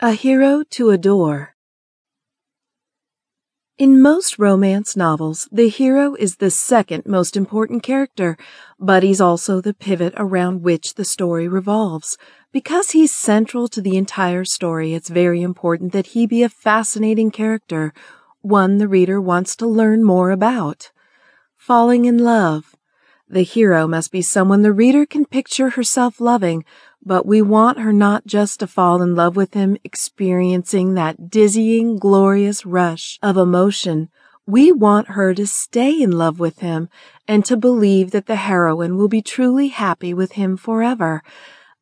A Hero to Adore In most romance novels, the hero is the second most important character, but he's also the pivot around which the story revolves. Because he's central to the entire story, it's very important that he be a fascinating character, one the reader wants to learn more about. Falling in love. The hero must be someone the reader can picture herself loving, but we want her not just to fall in love with him, experiencing that dizzying, glorious rush of emotion. We want her to stay in love with him and to believe that the heroine will be truly happy with him forever.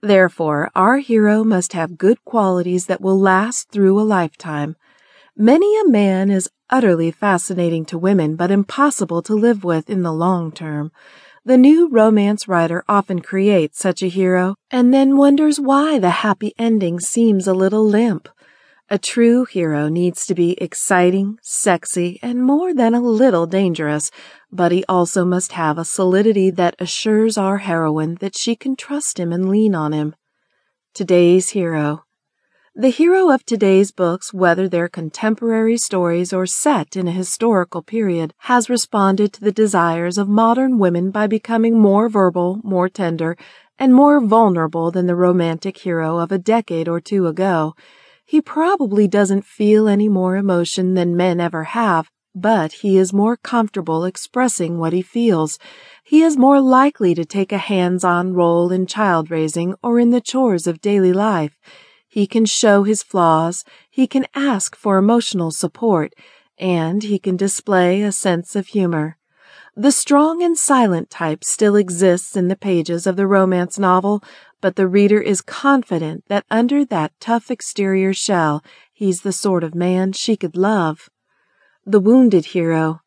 Therefore, our hero must have good qualities that will last through a lifetime. Many a man is utterly fascinating to women, but impossible to live with in the long term. The new romance writer often creates such a hero and then wonders why the happy ending seems a little limp. A true hero needs to be exciting, sexy, and more than a little dangerous, but he also must have a solidity that assures our heroine that she can trust him and lean on him. Today's hero. The hero of today's books, whether they're contemporary stories or set in a historical period, has responded to the desires of modern women by becoming more verbal, more tender, and more vulnerable than the romantic hero of a decade or two ago. He probably doesn't feel any more emotion than men ever have, but he is more comfortable expressing what he feels. He is more likely to take a hands on role in child raising or in the chores of daily life. He can show his flaws, he can ask for emotional support, and he can display a sense of humor. The strong and silent type still exists in the pages of the romance novel, but the reader is confident that under that tough exterior shell he's the sort of man she could love. The wounded hero.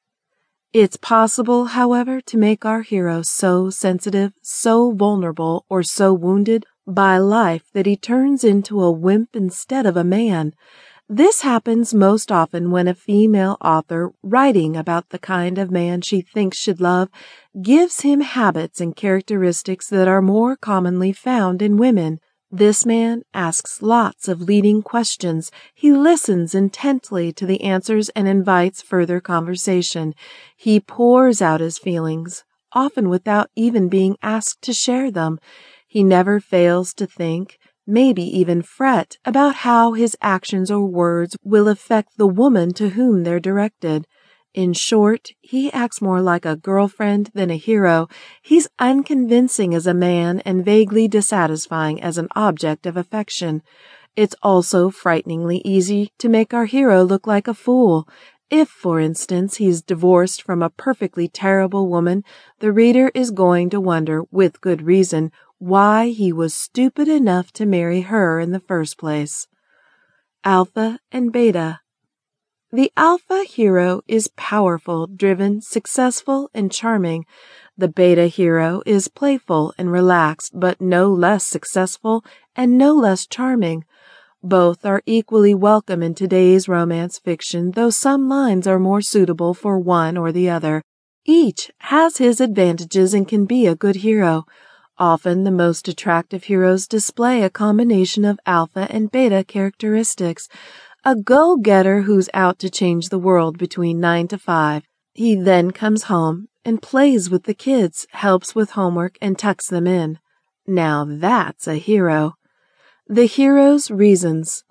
It's possible, however, to make our hero so sensitive, so vulnerable, or so wounded by life that he turns into a wimp instead of a man. This happens most often when a female author, writing about the kind of man she thinks should love, gives him habits and characteristics that are more commonly found in women. This man asks lots of leading questions. He listens intently to the answers and invites further conversation. He pours out his feelings, often without even being asked to share them. He never fails to think, maybe even fret, about how his actions or words will affect the woman to whom they're directed. In short, he acts more like a girlfriend than a hero. He's unconvincing as a man and vaguely dissatisfying as an object of affection. It's also frighteningly easy to make our hero look like a fool. If, for instance, he's divorced from a perfectly terrible woman, the reader is going to wonder, with good reason, why he was stupid enough to marry her in the first place. Alpha and Beta The alpha hero is powerful, driven, successful, and charming. The beta hero is playful and relaxed, but no less successful and no less charming. Both are equally welcome in today's romance fiction, though some lines are more suitable for one or the other. Each has his advantages and can be a good hero. Often the most attractive heroes display a combination of alpha and beta characteristics. A go getter who's out to change the world between 9 to 5. He then comes home and plays with the kids, helps with homework, and tucks them in. Now that's a hero. The hero's reasons.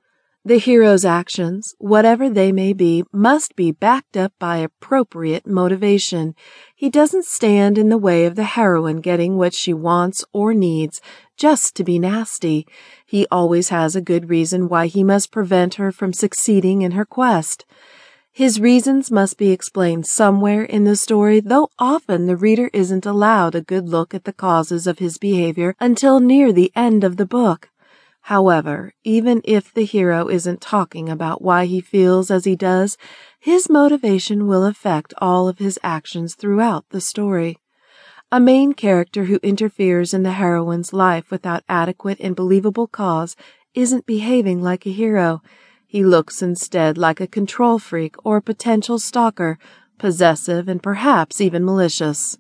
The hero's actions, whatever they may be, must be backed up by appropriate motivation. He doesn't stand in the way of the heroine getting what she wants or needs just to be nasty. He always has a good reason why he must prevent her from succeeding in her quest. His reasons must be explained somewhere in the story, though often the reader isn't allowed a good look at the causes of his behavior until near the end of the book. However, even if the hero isn't talking about why he feels as he does, his motivation will affect all of his actions throughout the story. A main character who interferes in the heroine's life without adequate and believable cause isn't behaving like a hero. He looks instead like a control freak or a potential stalker, possessive and perhaps even malicious.